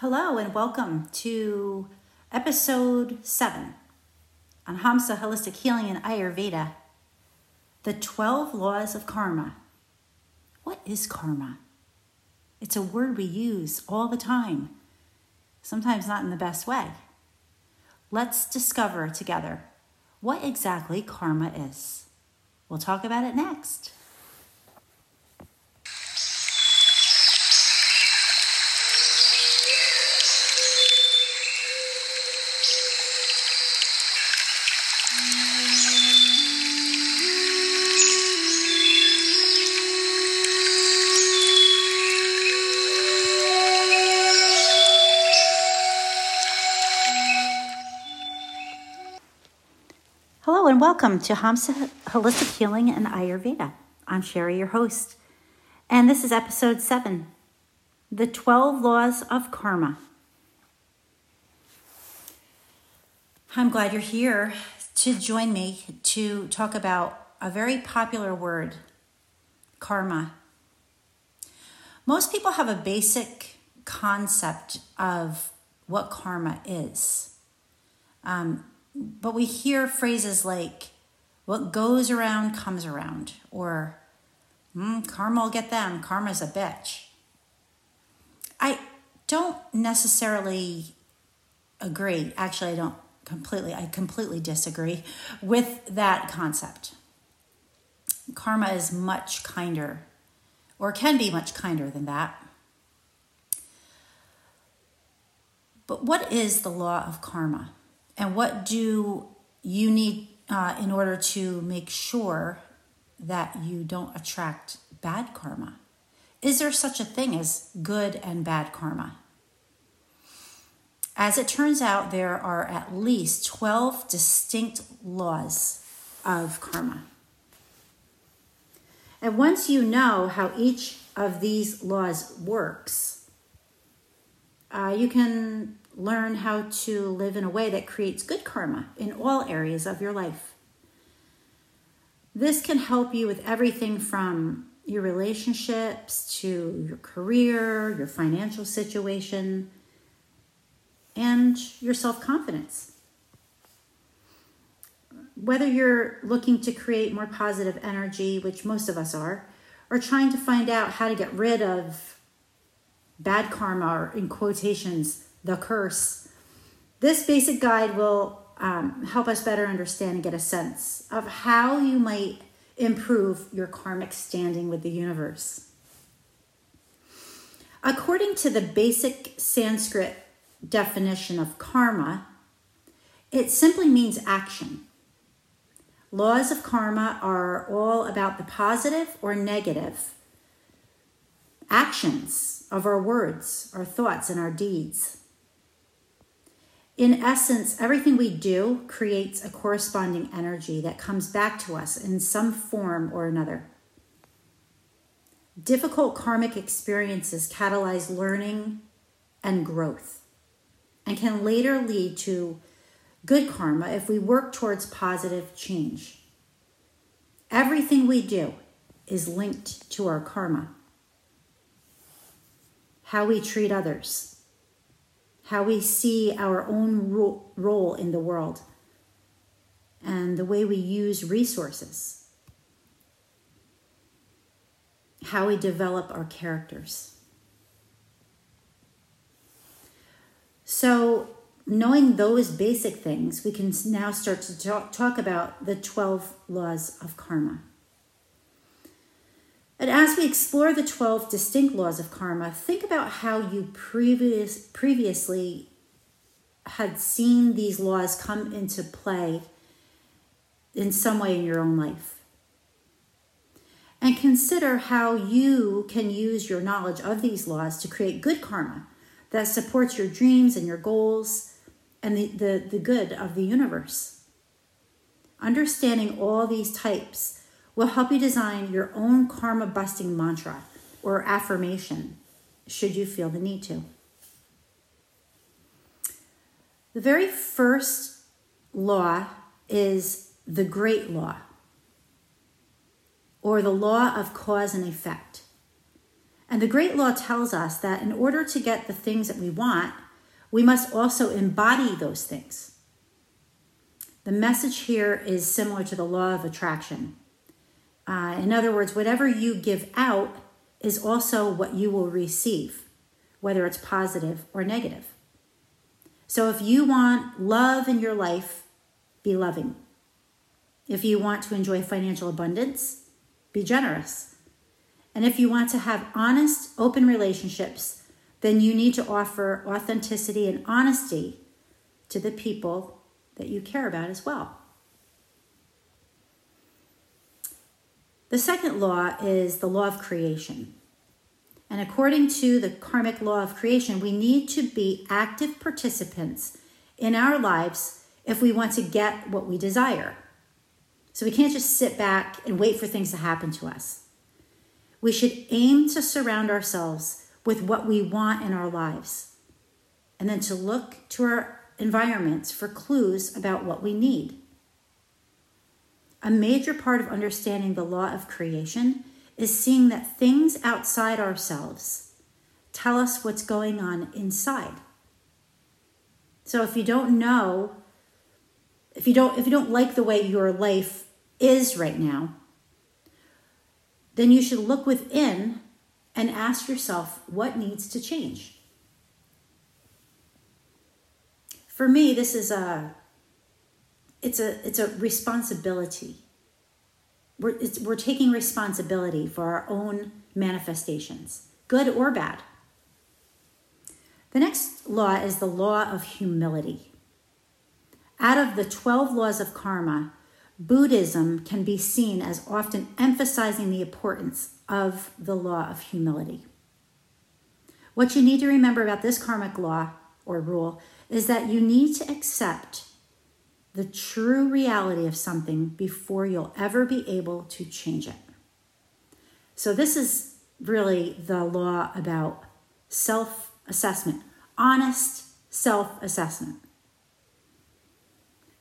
Hello and welcome to episode 7 on Hamsa Holistic Healing and Ayurveda The 12 Laws of Karma. What is karma? It's a word we use all the time, sometimes not in the best way. Let's discover together what exactly karma is. We'll talk about it next. Welcome to Hamsa Holistic Healing and Ayurveda. I'm Sherry, your host, and this is episode 7 The 12 Laws of Karma. I'm glad you're here to join me to talk about a very popular word karma. Most people have a basic concept of what karma is. Um, but we hear phrases like, what goes around comes around, or mm, karma will get them, karma's a bitch. I don't necessarily agree. Actually, I don't completely, I completely disagree with that concept. Karma is much kinder, or can be much kinder than that. But what is the law of karma? And what do you need uh, in order to make sure that you don't attract bad karma? Is there such a thing as good and bad karma? As it turns out, there are at least 12 distinct laws of karma. And once you know how each of these laws works, uh, you can learn how to live in a way that creates good karma in all areas of your life. This can help you with everything from your relationships to your career, your financial situation, and your self confidence. Whether you're looking to create more positive energy, which most of us are, or trying to find out how to get rid of bad karma, or in quotations, the curse. This basic guide will um, help us better understand and get a sense of how you might improve your karmic standing with the universe. According to the basic Sanskrit definition of karma, it simply means action. Laws of karma are all about the positive or negative actions of our words, our thoughts, and our deeds. In essence, everything we do creates a corresponding energy that comes back to us in some form or another. Difficult karmic experiences catalyze learning and growth and can later lead to good karma if we work towards positive change. Everything we do is linked to our karma. How we treat others how we see our own ro- role in the world, and the way we use resources, how we develop our characters. So, knowing those basic things, we can now start to talk, talk about the 12 laws of karma. And as we explore the 12 distinct laws of karma, think about how you previous, previously had seen these laws come into play in some way in your own life. And consider how you can use your knowledge of these laws to create good karma that supports your dreams and your goals and the, the, the good of the universe. Understanding all these types will help you design your own karma busting mantra or affirmation should you feel the need to. The very first law is the great law or the law of cause and effect. And the Great Law tells us that in order to get the things that we want, we must also embody those things. The message here is similar to the law of attraction. Uh, in other words, whatever you give out is also what you will receive, whether it's positive or negative. So if you want love in your life, be loving. If you want to enjoy financial abundance, be generous. And if you want to have honest, open relationships, then you need to offer authenticity and honesty to the people that you care about as well. The second law is the law of creation. And according to the karmic law of creation, we need to be active participants in our lives if we want to get what we desire. So we can't just sit back and wait for things to happen to us. We should aim to surround ourselves with what we want in our lives and then to look to our environments for clues about what we need. A major part of understanding the law of creation is seeing that things outside ourselves tell us what's going on inside. So if you don't know, if you don't if you don't like the way your life is right now, then you should look within and ask yourself what needs to change. For me, this is a it's a it's a responsibility. We're, it's, we're taking responsibility for our own manifestations, good or bad. The next law is the law of humility. Out of the 12 laws of karma, Buddhism can be seen as often emphasizing the importance of the law of humility. What you need to remember about this karmic law or rule is that you need to accept the true reality of something before you'll ever be able to change it. So, this is really the law about self assessment, honest self assessment.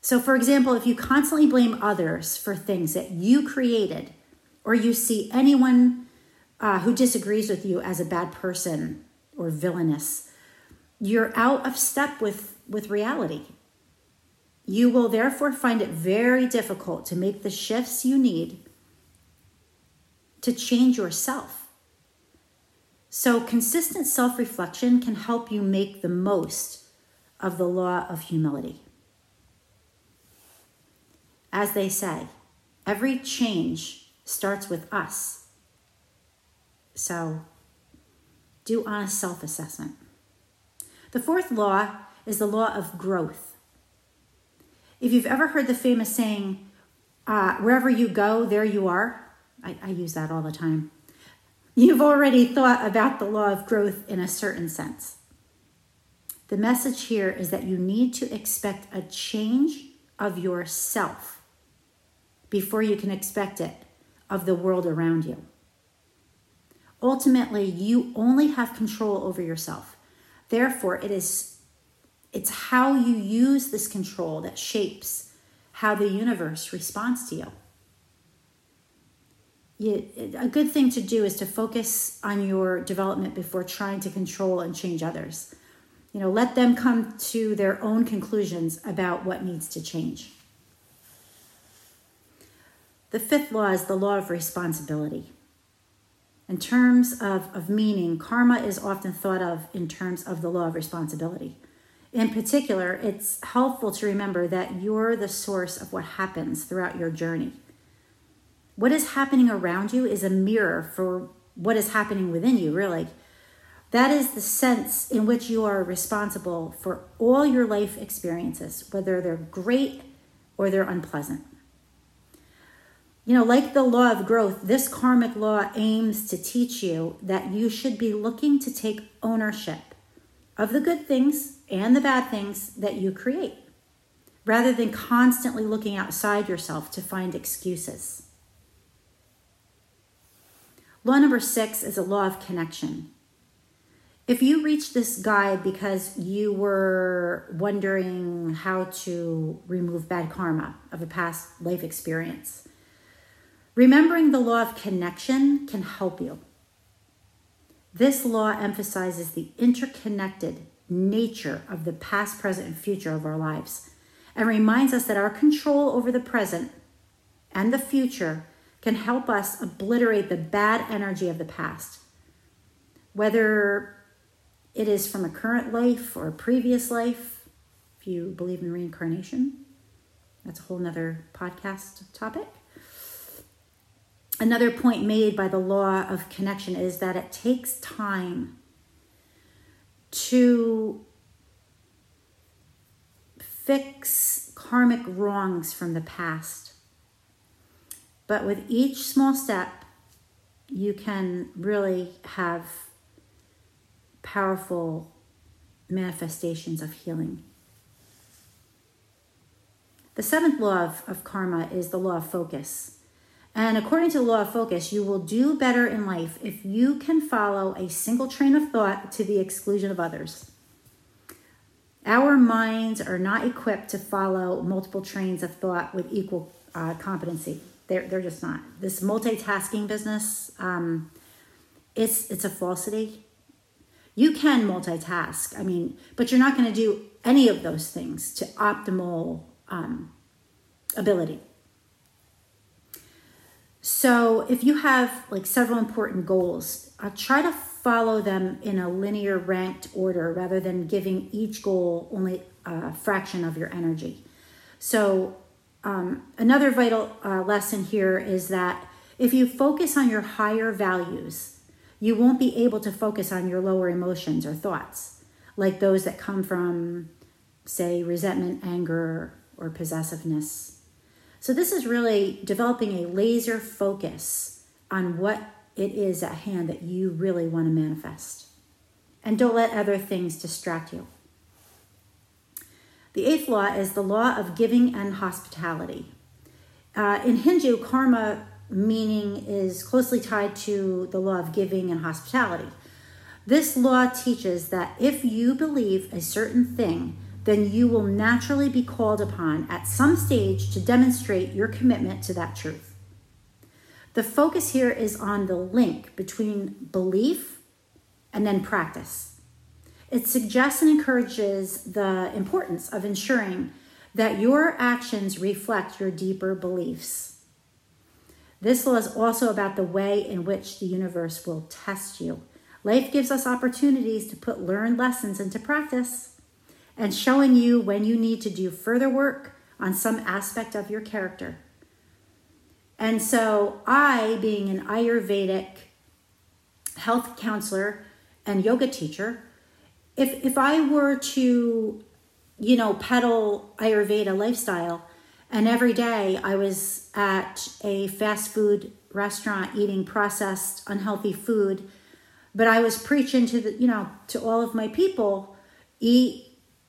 So, for example, if you constantly blame others for things that you created, or you see anyone uh, who disagrees with you as a bad person or villainous, you're out of step with, with reality. You will therefore find it very difficult to make the shifts you need to change yourself. So, consistent self reflection can help you make the most of the law of humility. As they say, every change starts with us. So do honest self assessment. The fourth law is the law of growth. If you've ever heard the famous saying, uh, wherever you go, there you are, I, I use that all the time. You've already thought about the law of growth in a certain sense. The message here is that you need to expect a change of yourself before you can expect it of the world around you. Ultimately, you only have control over yourself. Therefore, it is it's how you use this control that shapes how the universe responds to you. you. A good thing to do is to focus on your development before trying to control and change others. You know, let them come to their own conclusions about what needs to change. The fifth law is the law of responsibility. In terms of, of meaning, karma is often thought of in terms of the law of responsibility. In particular, it's helpful to remember that you're the source of what happens throughout your journey. What is happening around you is a mirror for what is happening within you, really. That is the sense in which you are responsible for all your life experiences, whether they're great or they're unpleasant. You know, like the law of growth, this karmic law aims to teach you that you should be looking to take ownership of the good things and the bad things that you create, rather than constantly looking outside yourself to find excuses. Law number six is a law of connection. If you reached this guide because you were wondering how to remove bad karma of a past life experience, Remembering the law of connection can help you. This law emphasizes the interconnected nature of the past, present, and future of our lives and reminds us that our control over the present and the future can help us obliterate the bad energy of the past. Whether it is from a current life or a previous life, if you believe in reincarnation, that's a whole nother podcast topic. Another point made by the law of connection is that it takes time to fix karmic wrongs from the past. But with each small step, you can really have powerful manifestations of healing. The seventh law of, of karma is the law of focus. And according to the law of focus, you will do better in life if you can follow a single train of thought to the exclusion of others. Our minds are not equipped to follow multiple trains of thought with equal uh, competency. They're, they're just not. This multitasking business, um, it's, it's a falsity. You can multitask, I mean, but you're not going to do any of those things to optimal um, ability. So if you have like several important goals, uh, try to follow them in a linear ranked order rather than giving each goal only a fraction of your energy. So um, another vital uh, lesson here is that if you focus on your higher values, you won't be able to focus on your lower emotions or thoughts, like those that come from, say, resentment, anger, or possessiveness. So, this is really developing a laser focus on what it is at hand that you really want to manifest. And don't let other things distract you. The eighth law is the law of giving and hospitality. Uh, in Hindu, karma meaning is closely tied to the law of giving and hospitality. This law teaches that if you believe a certain thing, then you will naturally be called upon at some stage to demonstrate your commitment to that truth. The focus here is on the link between belief and then practice. It suggests and encourages the importance of ensuring that your actions reflect your deeper beliefs. This law is also about the way in which the universe will test you. Life gives us opportunities to put learned lessons into practice and showing you when you need to do further work on some aspect of your character. And so, I, being an Ayurvedic health counselor and yoga teacher, if, if I were to, you know, peddle Ayurveda lifestyle, and every day I was at a fast food restaurant eating processed, unhealthy food, but I was preaching to the, you know, to all of my people, eat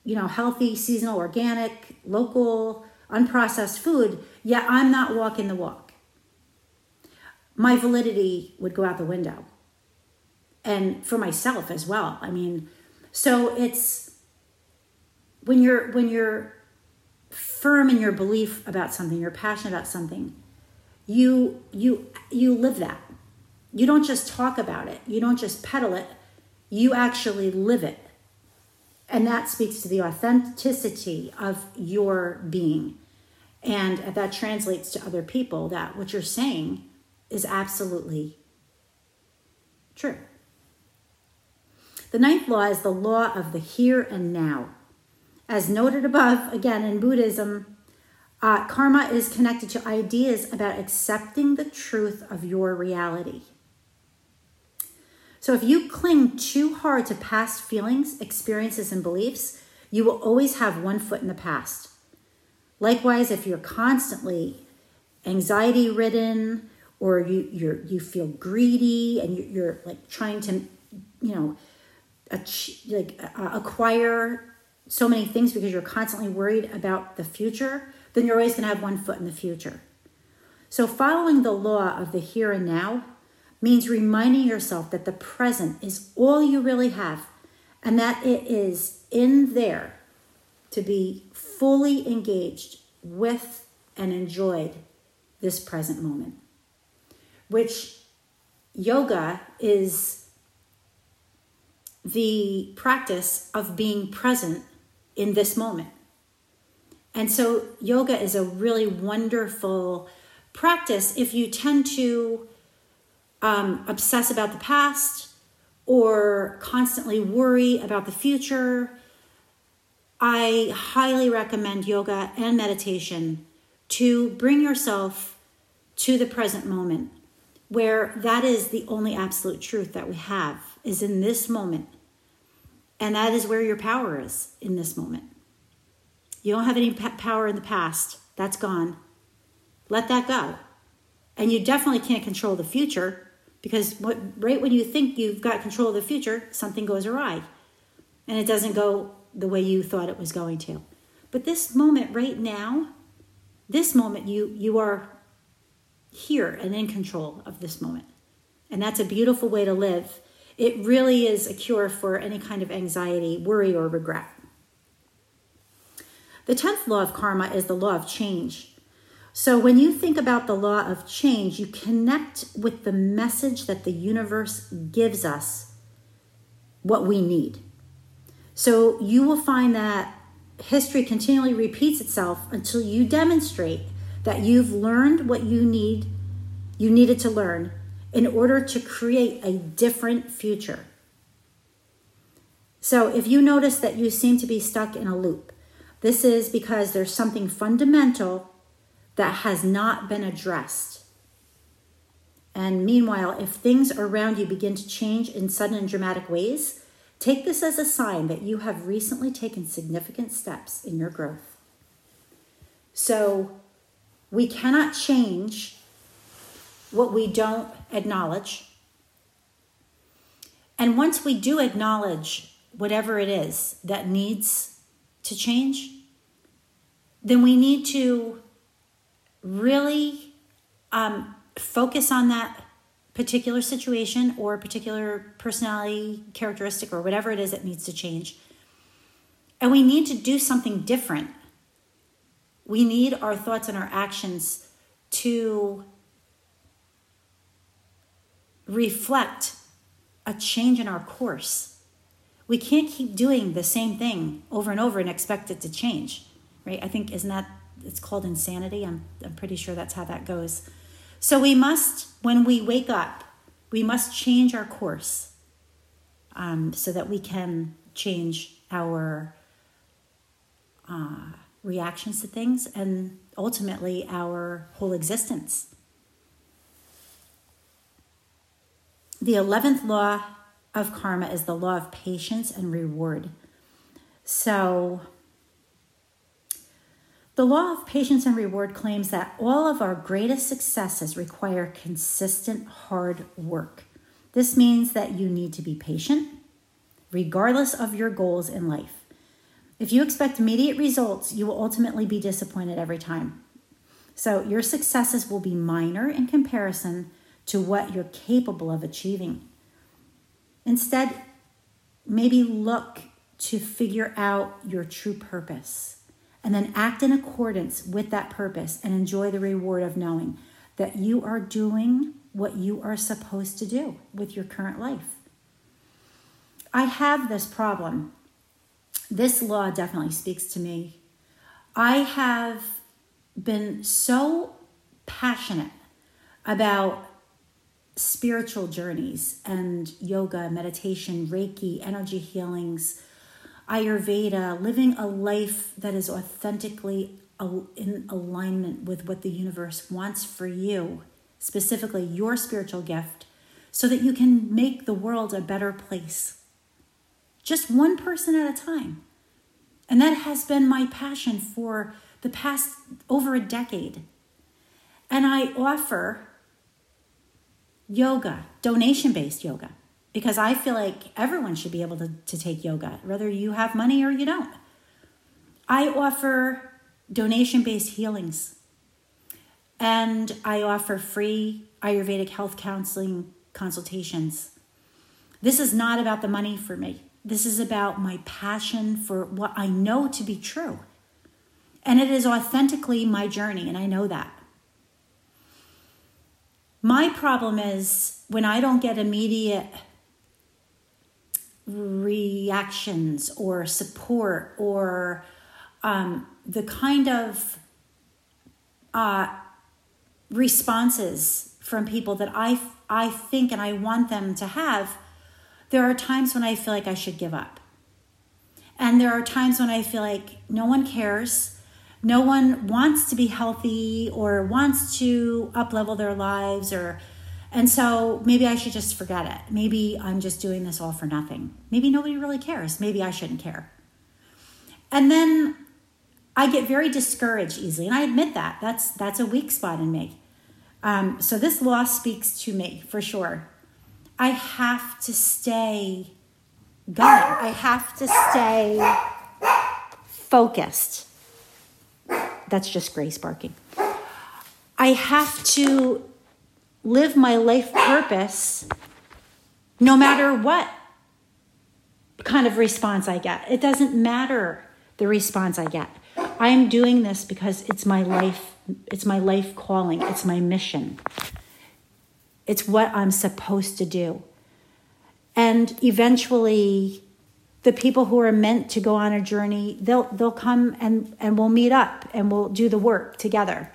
you know, healthy, seasonal, organic, local, unprocessed food, yet I'm not walking the walk. My validity would go out the window. And for myself as well. I mean, so it's when you're when you're firm in your belief about something, you're passionate about something, you you you live that. You don't just talk about it. You don't just peddle it. You actually live it and that speaks to the authenticity of your being. And that translates to other people that what you're saying is absolutely true. The ninth law is the law of the here and now. As noted above, again in Buddhism, uh, karma is connected to ideas about accepting the truth of your reality. So if you cling too hard to past feelings, experiences, and beliefs, you will always have one foot in the past. Likewise, if you're constantly anxiety ridden or you you you feel greedy and you, you're like trying to, you know, like uh, acquire so many things because you're constantly worried about the future, then you're always going to have one foot in the future. So following the law of the here and now means reminding yourself that the present is all you really have and that it is in there to be fully engaged with and enjoyed this present moment, which yoga is the practice of being present in this moment. And so, yoga is a really wonderful practice if you tend to um, obsess about the past or constantly worry about the future. I highly recommend yoga and meditation to bring yourself to the present moment where that is the only absolute truth that we have is in this moment. And that is where your power is in this moment. You don't have any power in the past. That's gone. Let that go. And you definitely can't control the future because what, right when you think you've got control of the future, something goes awry. And it doesn't go the way you thought it was going to. But this moment right now, this moment you you are here and in control of this moment. And that's a beautiful way to live. It really is a cure for any kind of anxiety, worry, or regret. The 10th law of karma is the law of change. So when you think about the law of change, you connect with the message that the universe gives us what we need. So you will find that history continually repeats itself until you demonstrate that you've learned what you need you needed to learn in order to create a different future. So if you notice that you seem to be stuck in a loop, this is because there's something fundamental that has not been addressed. And meanwhile, if things around you begin to change in sudden and dramatic ways, take this as a sign that you have recently taken significant steps in your growth. So, we cannot change what we don't acknowledge. And once we do acknowledge whatever it is that needs to change, then we need to really um, focus on that particular situation or particular personality characteristic or whatever it is that needs to change. And we need to do something different. We need our thoughts and our actions to reflect a change in our course. We can't keep doing the same thing over and over and expect it to change, right? I think, isn't that, it's called insanity? I'm, I'm pretty sure that's how that goes. So we must, when we wake up, we must change our course um, so that we can change our uh, reactions to things and ultimately our whole existence. The 11th law of karma is the law of patience and reward. So, the law of patience and reward claims that all of our greatest successes require consistent hard work. This means that you need to be patient, regardless of your goals in life. If you expect immediate results, you will ultimately be disappointed every time. So, your successes will be minor in comparison to what you're capable of achieving. Instead, maybe look to figure out your true purpose and then act in accordance with that purpose and enjoy the reward of knowing that you are doing what you are supposed to do with your current life. I have this problem. This law definitely speaks to me. I have been so passionate about spiritual journeys and yoga, meditation, Reiki, energy healings, Ayurveda, living a life that is authentically in alignment with what the universe wants for you, specifically your spiritual gift, so that you can make the world a better place. Just one person at a time. And that has been my passion for the past over a decade. And I offer yoga, donation based yoga, because I feel like everyone should be able to, to take yoga, whether you have money or you don't. I offer donation based healings and I offer free Ayurvedic health counseling consultations. This is not about the money for me. This is about my passion for what I know to be true. And it is authentically my journey, and I know that. My problem is when I don't get immediate reactions or support or um, the kind of uh, responses from people that I, I think and I want them to have, there are times when I feel like I should give up. And there are times when I feel like no one cares, no one wants to be healthy or wants to uplevel their lives or and so maybe I should just forget it. Maybe I'm just doing this all for nothing. Maybe nobody really cares. Maybe I shouldn't care. And then I get very discouraged easily, and I admit that. That's that's a weak spot in me. Um, so this law speaks to me for sure. I have to stay going. I have to stay focused. That's just Grace barking. I have to live my life purpose no matter what kind of response I get. It doesn't matter the response I get. I am doing this because it's my life, it's my life calling, it's my mission. It's what I'm supposed to do. And eventually the people who are meant to go on a journey, they'll they'll come and, and we'll meet up and we'll do the work together.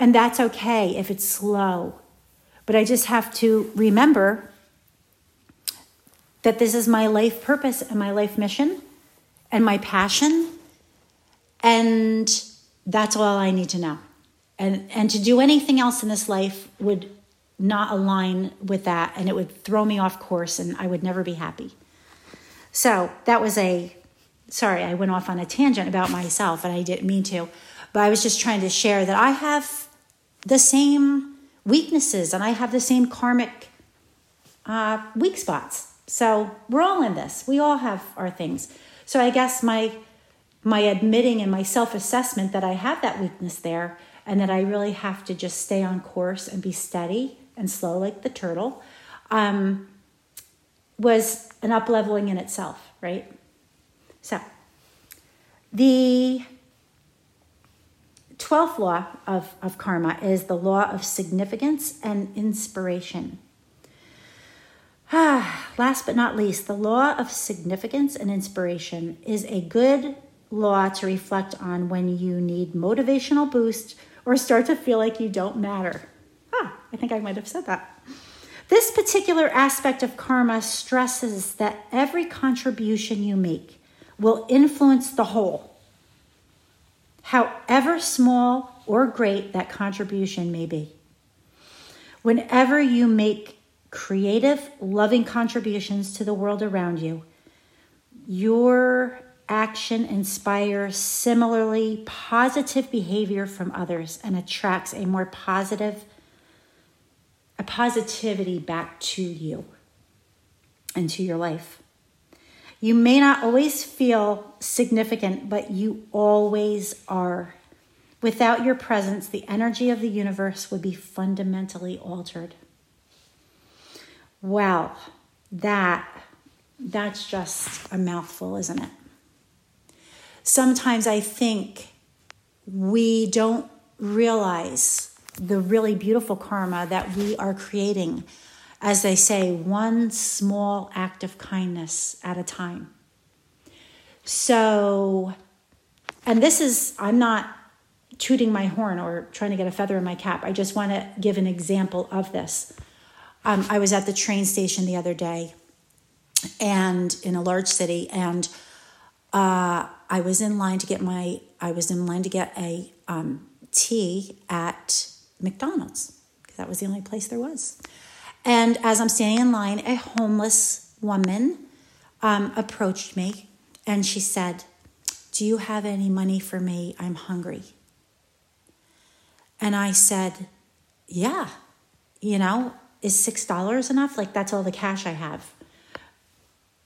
And that's okay if it's slow. But I just have to remember that this is my life purpose and my life mission and my passion. And that's all I need to know. And, and to do anything else in this life would not align with that and it would throw me off course and I would never be happy. So that was a, sorry, I went off on a tangent about myself and I didn't mean to, but I was just trying to share that I have the same weaknesses and I have the same karmic uh, weak spots. So we're all in this. We all have our things. So I guess my my admitting and my self-assessment that I have that weakness there and that I really have to just stay on course and be steady and slow like the turtle um, was an up leveling in itself, right? So the 12th law of, of karma is the law of significance and inspiration. Ah, last but not least, the law of significance and inspiration is a good law to reflect on when you need motivational boost or start to feel like you don't matter. Ah, I think I might have said that. This particular aspect of karma stresses that every contribution you make will influence the whole however small or great that contribution may be. Whenever you make creative, loving contributions to the world around you, your action inspires similarly positive behavior from others and attracts a more positive a positivity back to you and to your life. You may not always feel significant, but you always are. Without your presence, the energy of the universe would be fundamentally altered. Well, that that's just a mouthful, isn't it? Sometimes I think we don't realize the really beautiful karma that we are creating as they say, one small act of kindness at a time. So, and this is, I'm not tooting my horn or trying to get a feather in my cap. I just want to give an example of this. Um, I was at the train station the other day and in a large city, and uh, I was in line to get my, I was in line to get a um, tea at McDonald's because that was the only place there was. And as I'm standing in line, a homeless woman um, approached me and she said, Do you have any money for me? I'm hungry. And I said, Yeah, you know, is $6 enough? Like, that's all the cash I have.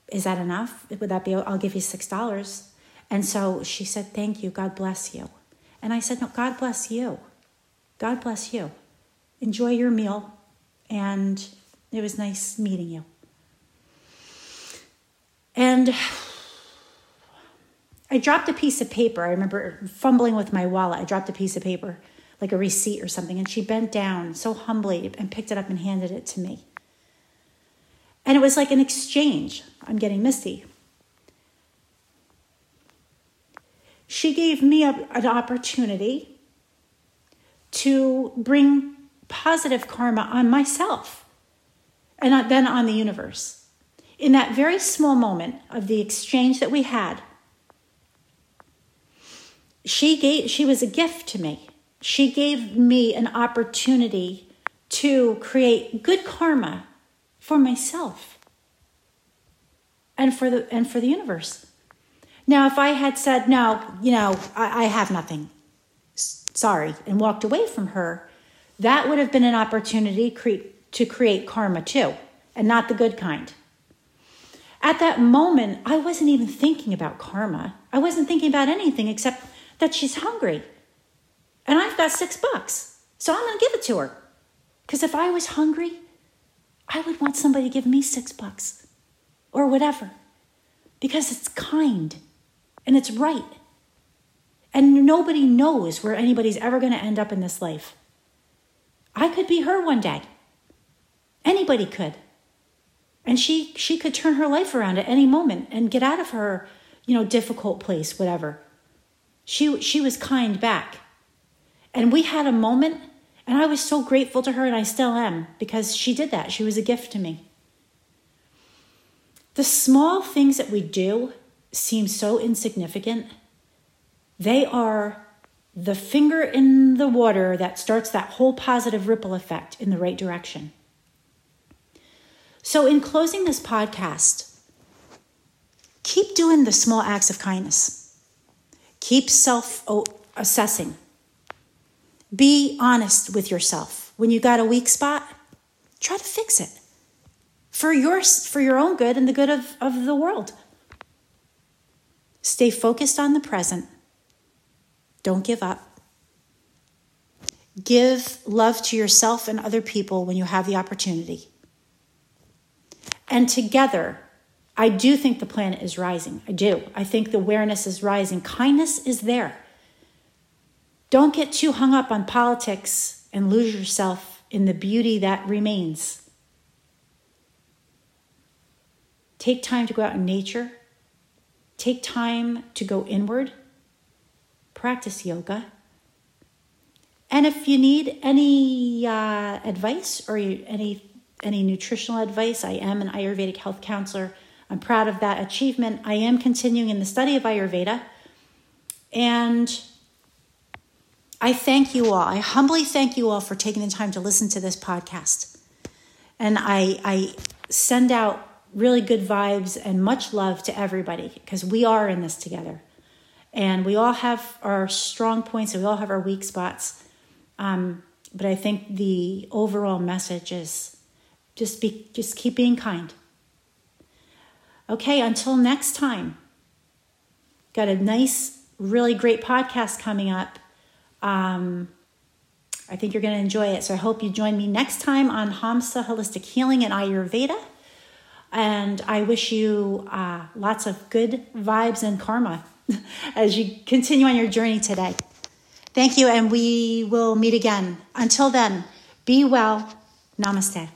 Is that enough? Would that be, I'll give you $6. And so she said, Thank you. God bless you. And I said, No, God bless you. God bless you. Enjoy your meal and it was nice meeting you. And I dropped a piece of paper. I remember fumbling with my wallet. I dropped a piece of paper, like a receipt or something, and she bent down so humbly and picked it up and handed it to me. And it was like an exchange. I'm getting misty. She gave me a, an opportunity to bring positive karma on myself and then on the universe. In that very small moment of the exchange that we had, she gave she was a gift to me. She gave me an opportunity to create good karma for myself and for the and for the universe. Now, if I had said, no, you know, I, I have nothing, sorry, and walked away from her, that would have been an opportunity cre- to create karma too, and not the good kind. At that moment, I wasn't even thinking about karma. I wasn't thinking about anything except that she's hungry. And I've got six bucks. So I'm going to give it to her. Because if I was hungry, I would want somebody to give me six bucks or whatever. Because it's kind and it's right. And nobody knows where anybody's ever going to end up in this life. I could be her one day. Anybody could. And she she could turn her life around at any moment and get out of her, you know, difficult place, whatever. She she was kind back. And we had a moment and I was so grateful to her and I still am because she did that. She was a gift to me. The small things that we do seem so insignificant. They are the finger in the water that starts that whole positive ripple effect in the right direction. So, in closing this podcast, keep doing the small acts of kindness, keep self assessing, be honest with yourself. When you got a weak spot, try to fix it for your, for your own good and the good of, of the world. Stay focused on the present. Don't give up. Give love to yourself and other people when you have the opportunity. And together, I do think the planet is rising. I do. I think the awareness is rising. Kindness is there. Don't get too hung up on politics and lose yourself in the beauty that remains. Take time to go out in nature. Take time to go inward. Practice yoga. And if you need any uh, advice or any any nutritional advice, I am an Ayurvedic health counselor. I'm proud of that achievement. I am continuing in the study of Ayurveda. And I thank you all. I humbly thank you all for taking the time to listen to this podcast. And I, I send out really good vibes and much love to everybody because we are in this together. And we all have our strong points and we all have our weak spots. Um, but I think the overall message is just be just keep being kind. Okay, until next time. Got a nice, really great podcast coming up. Um, I think you're going to enjoy it. So I hope you join me next time on Hamsa Holistic Healing and Ayurveda. And I wish you uh, lots of good vibes and karma as you continue on your journey today. Thank you, and we will meet again. Until then, be well. Namaste.